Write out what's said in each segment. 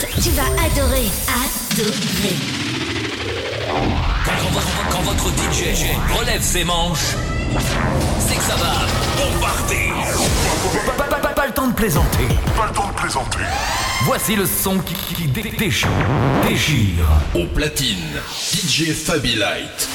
Tu vas adorer, adorer. Quand, votre- quand votre DJ relève ses manches, c'est que ça va bombarder. Pas, pas- pas- pas le temps de plaisanter. Pas le temps de plaisanter. Voici le son qui, qui dé- déchire. Déchire. Au platine, DJ Fabi Light.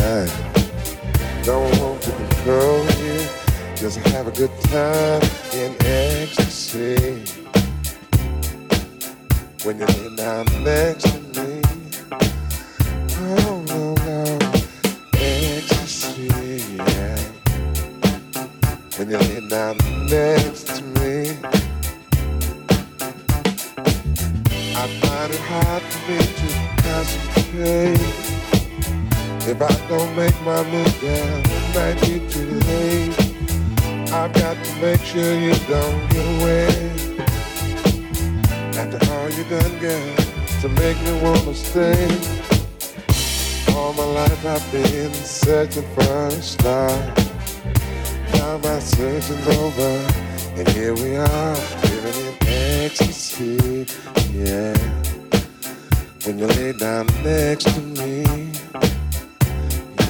mind. Don't want to control you, just have a good time in ecstasy. When you're laying down next to me, oh no no, ecstasy. Yeah. When you're laying down next to me, I find it hard for me to concentrate. If I don't make my move down, it might be too late. I've got to make sure you don't get away. After all you done, girl, to make me wanna stay. All my life I've been searching for a star. Now my searching's over, and here we are, living in ecstasy. Yeah, when you lay down next to me.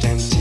distance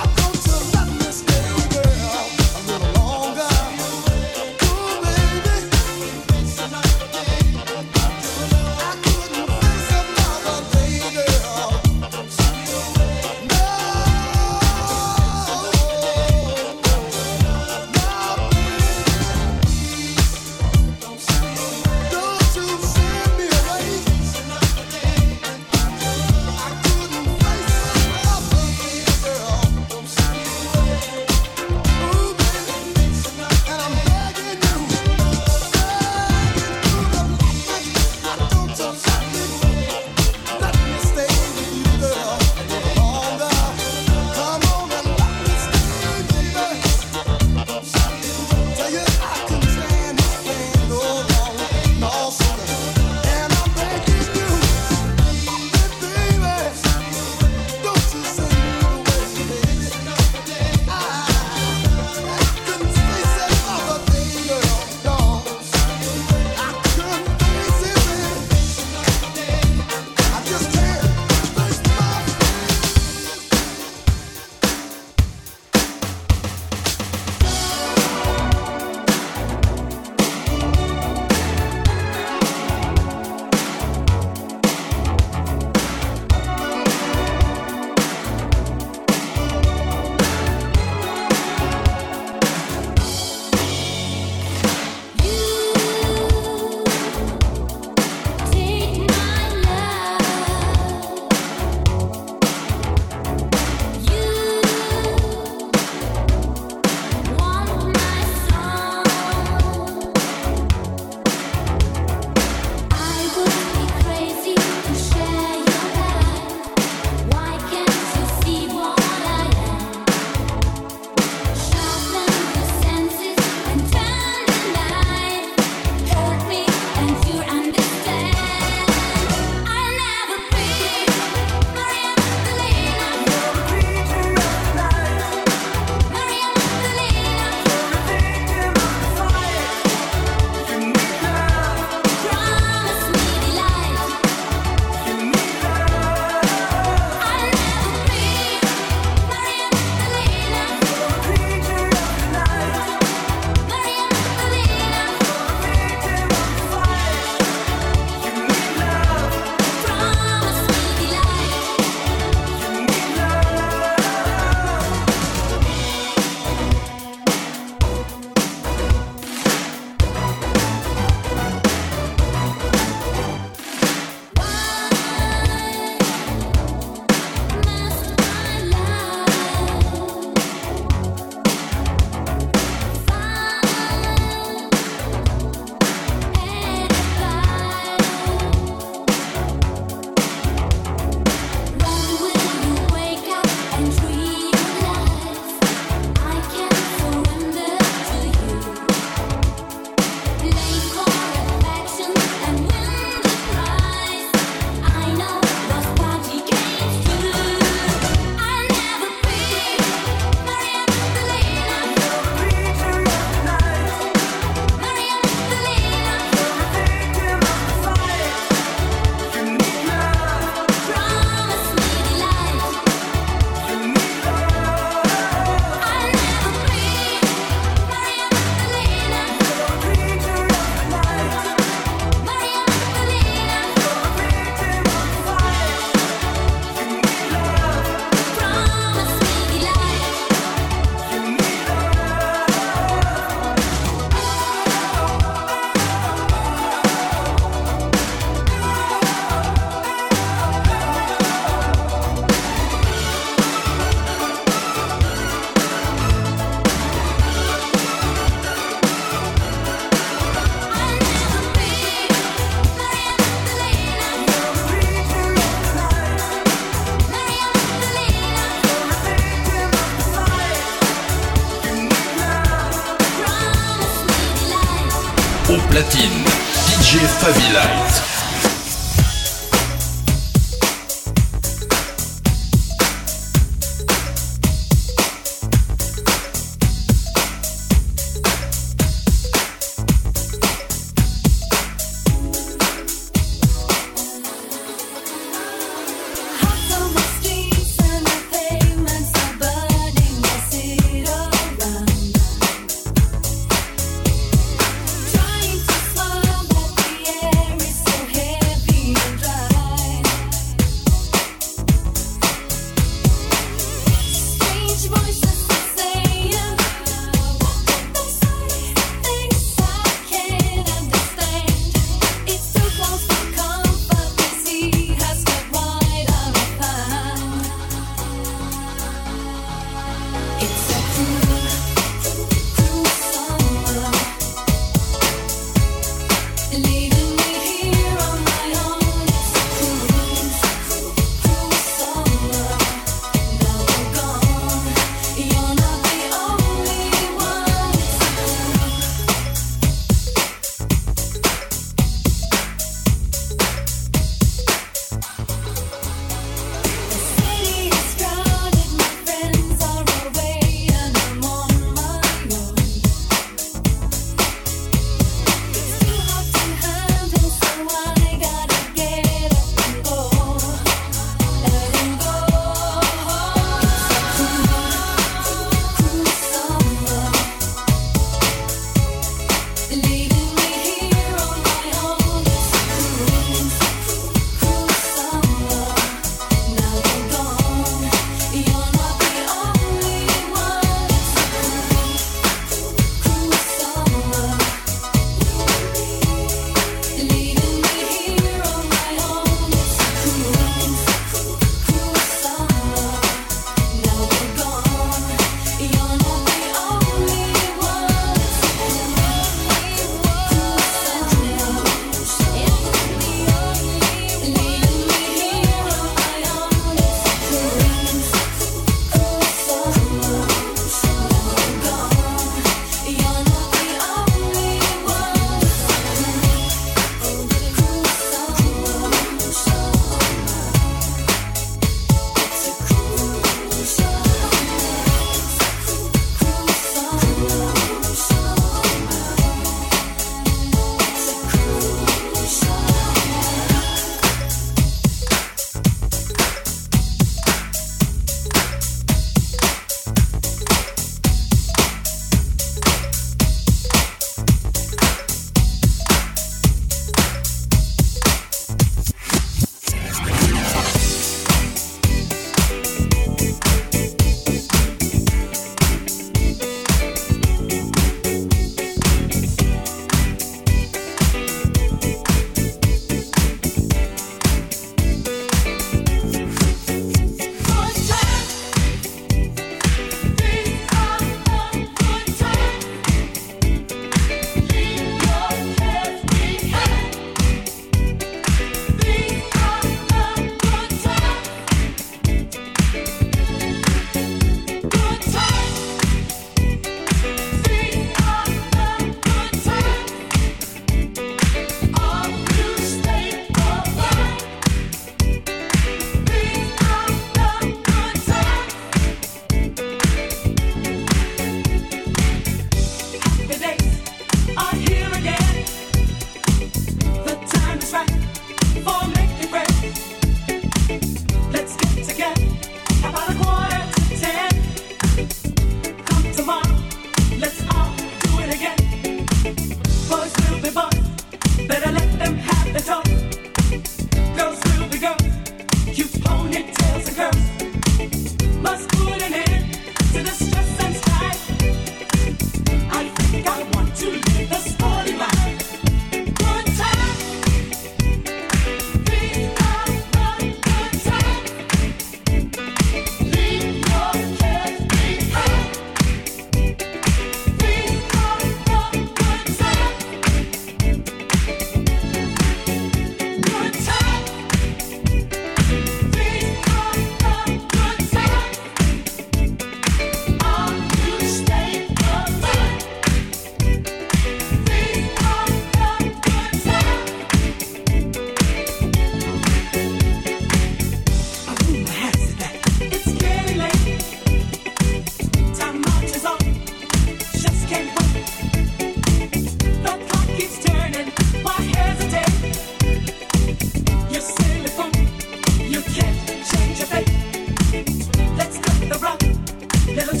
We want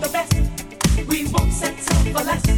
the best. We won't settle for less.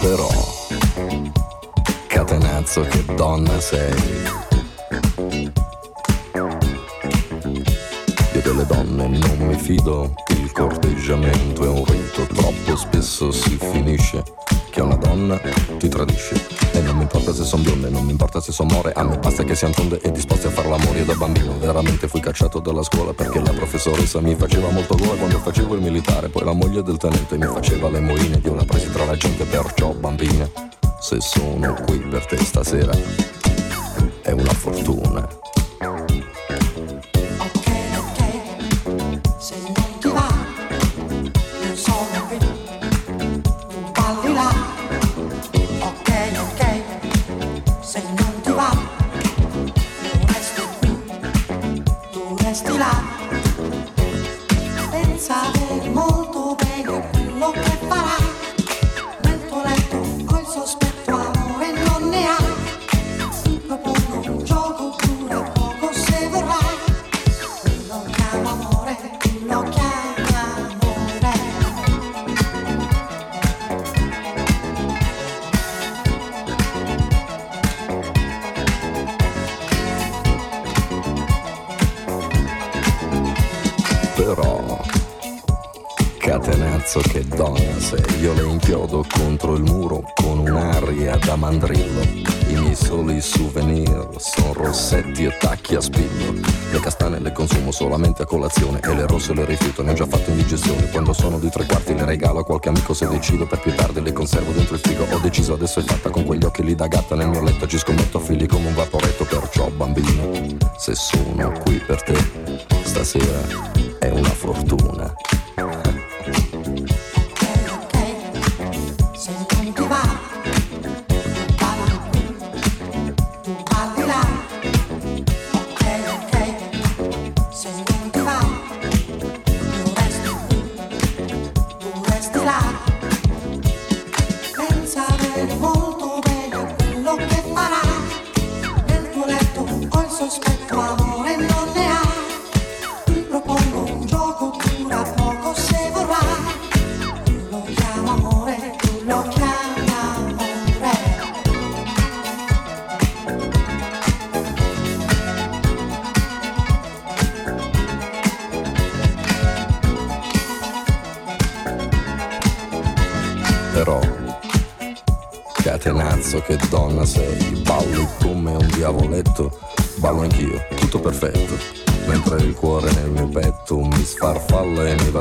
Però, catenazzo che donna sei. Fido, il corteggiamento è un rito, troppo spesso si finisce che una donna ti tradisce. E non mi importa se son bionde, non mi importa se son more, a me basta che siano tonde e disposti a far l'amore da bambino. Veramente fui cacciato dalla scuola perché la professoressa mi faceva molto gola quando facevo il militare. Poi la moglie del tenente mi faceva le moine, io la presi tra la gente, perciò bambina. Se sono qui per te stasera è una fortuna. Un'aria da mandrillo. I miei soli souvenir sono rossetti e tacchi a spillo. Le castane le consumo solamente a colazione e le rosse le rifiuto, ne ho già fatto indigestione. Quando sono di tre quarti le regalo a qualche amico se decido, per più tardi le conservo dentro il frigo. Ho deciso adesso è fatta con quegli occhi lì da gatta nel mio letto, ci scommetto figli come un vaporetto, perciò bambino, se sono qui per te, stasera è una fortuna.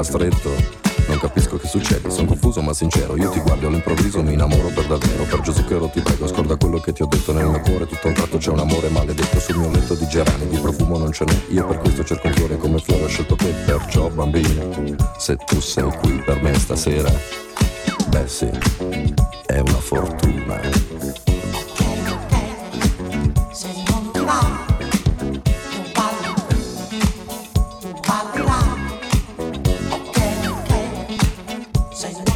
stretto. Non capisco che succede, sono confuso ma sincero. Io ti guardo all'improvviso, mi innamoro per davvero. Per Gesù Chero ti prego, scorda quello che ti ho detto nel mio cuore. Tutto un tratto c'è un amore maledetto sul mio letto di gerani, di profumo non ce n'è. Io per questo cerco un cuore come fiore, ho scelto te. Perciò, bambino, se tu sei qui per me stasera, beh sì, è una fortuna. Eh. Say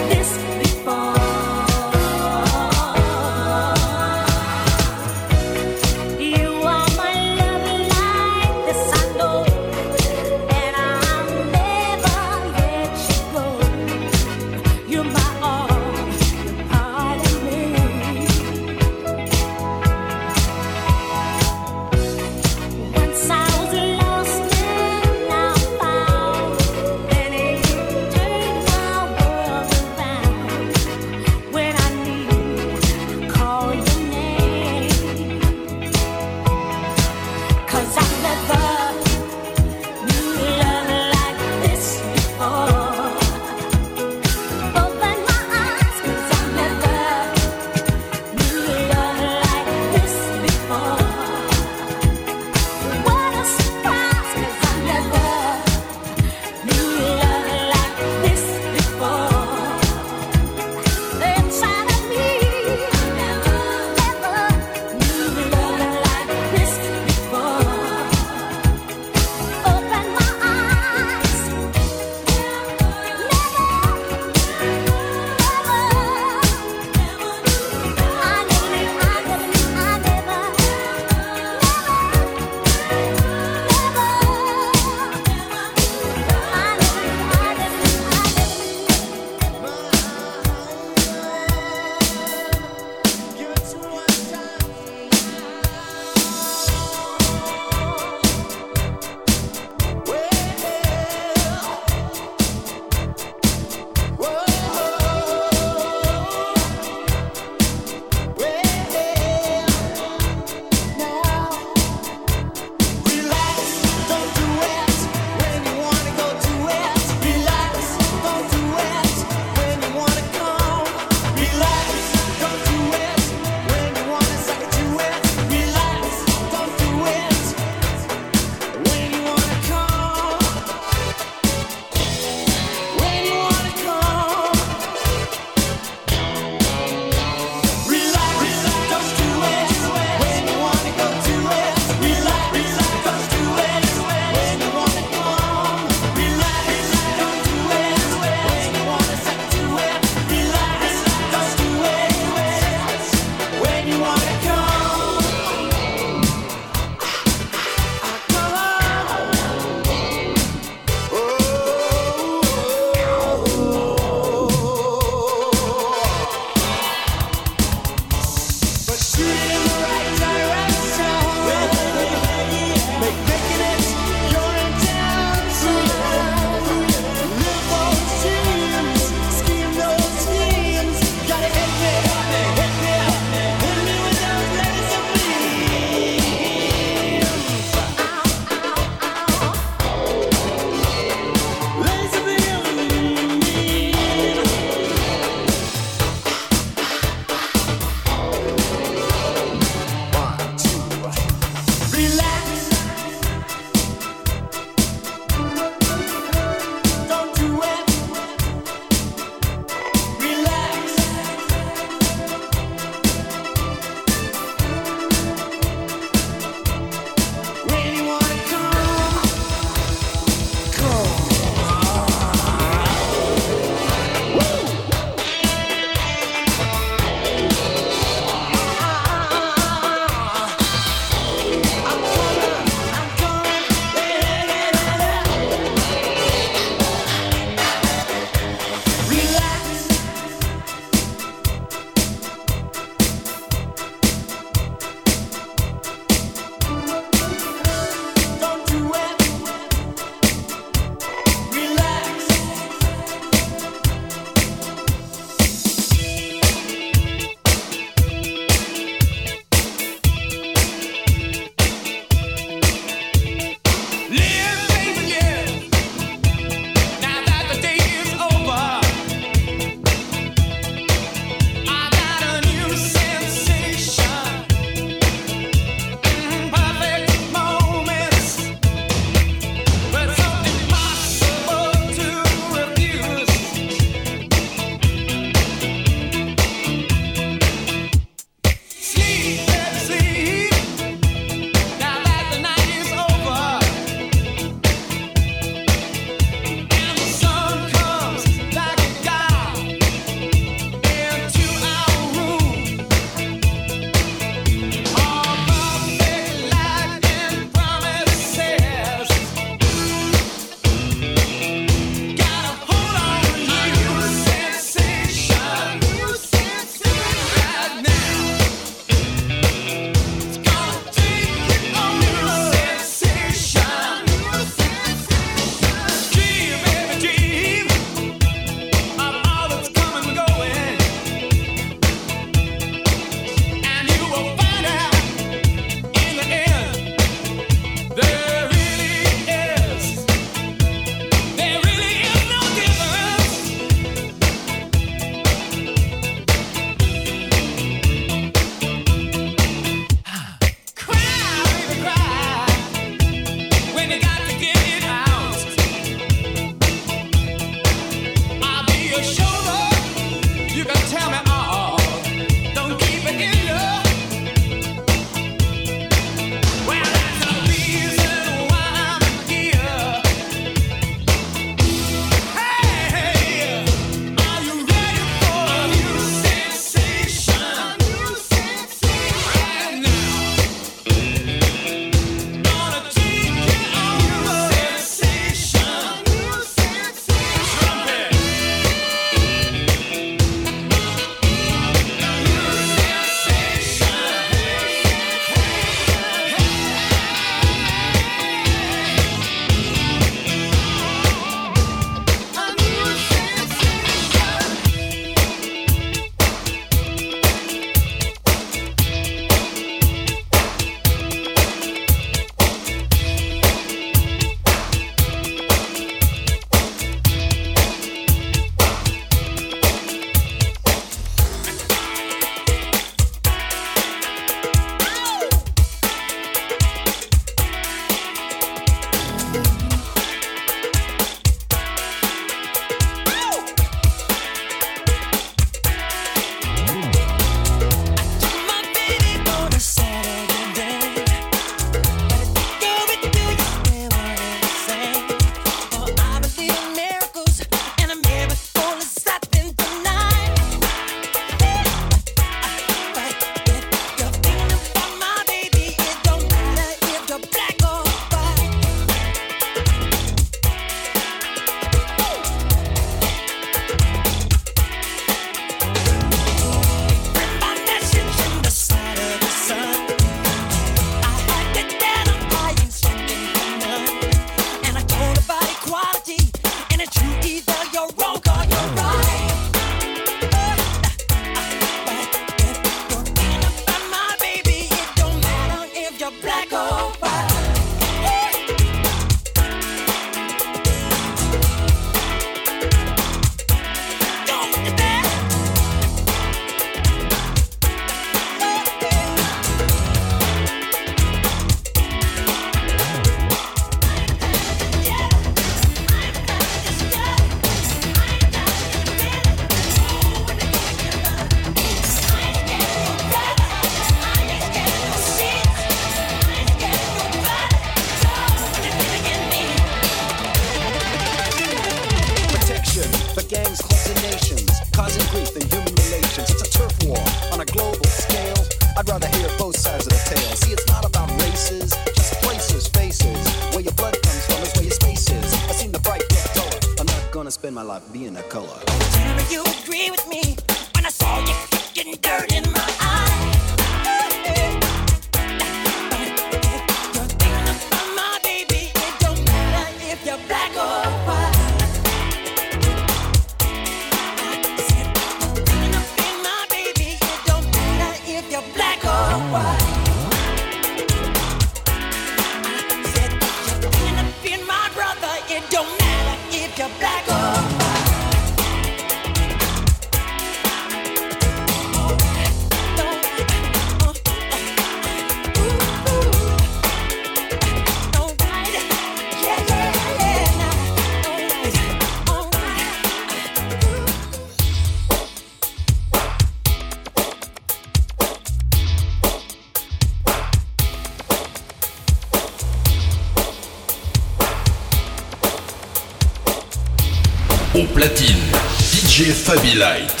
Fabi Light.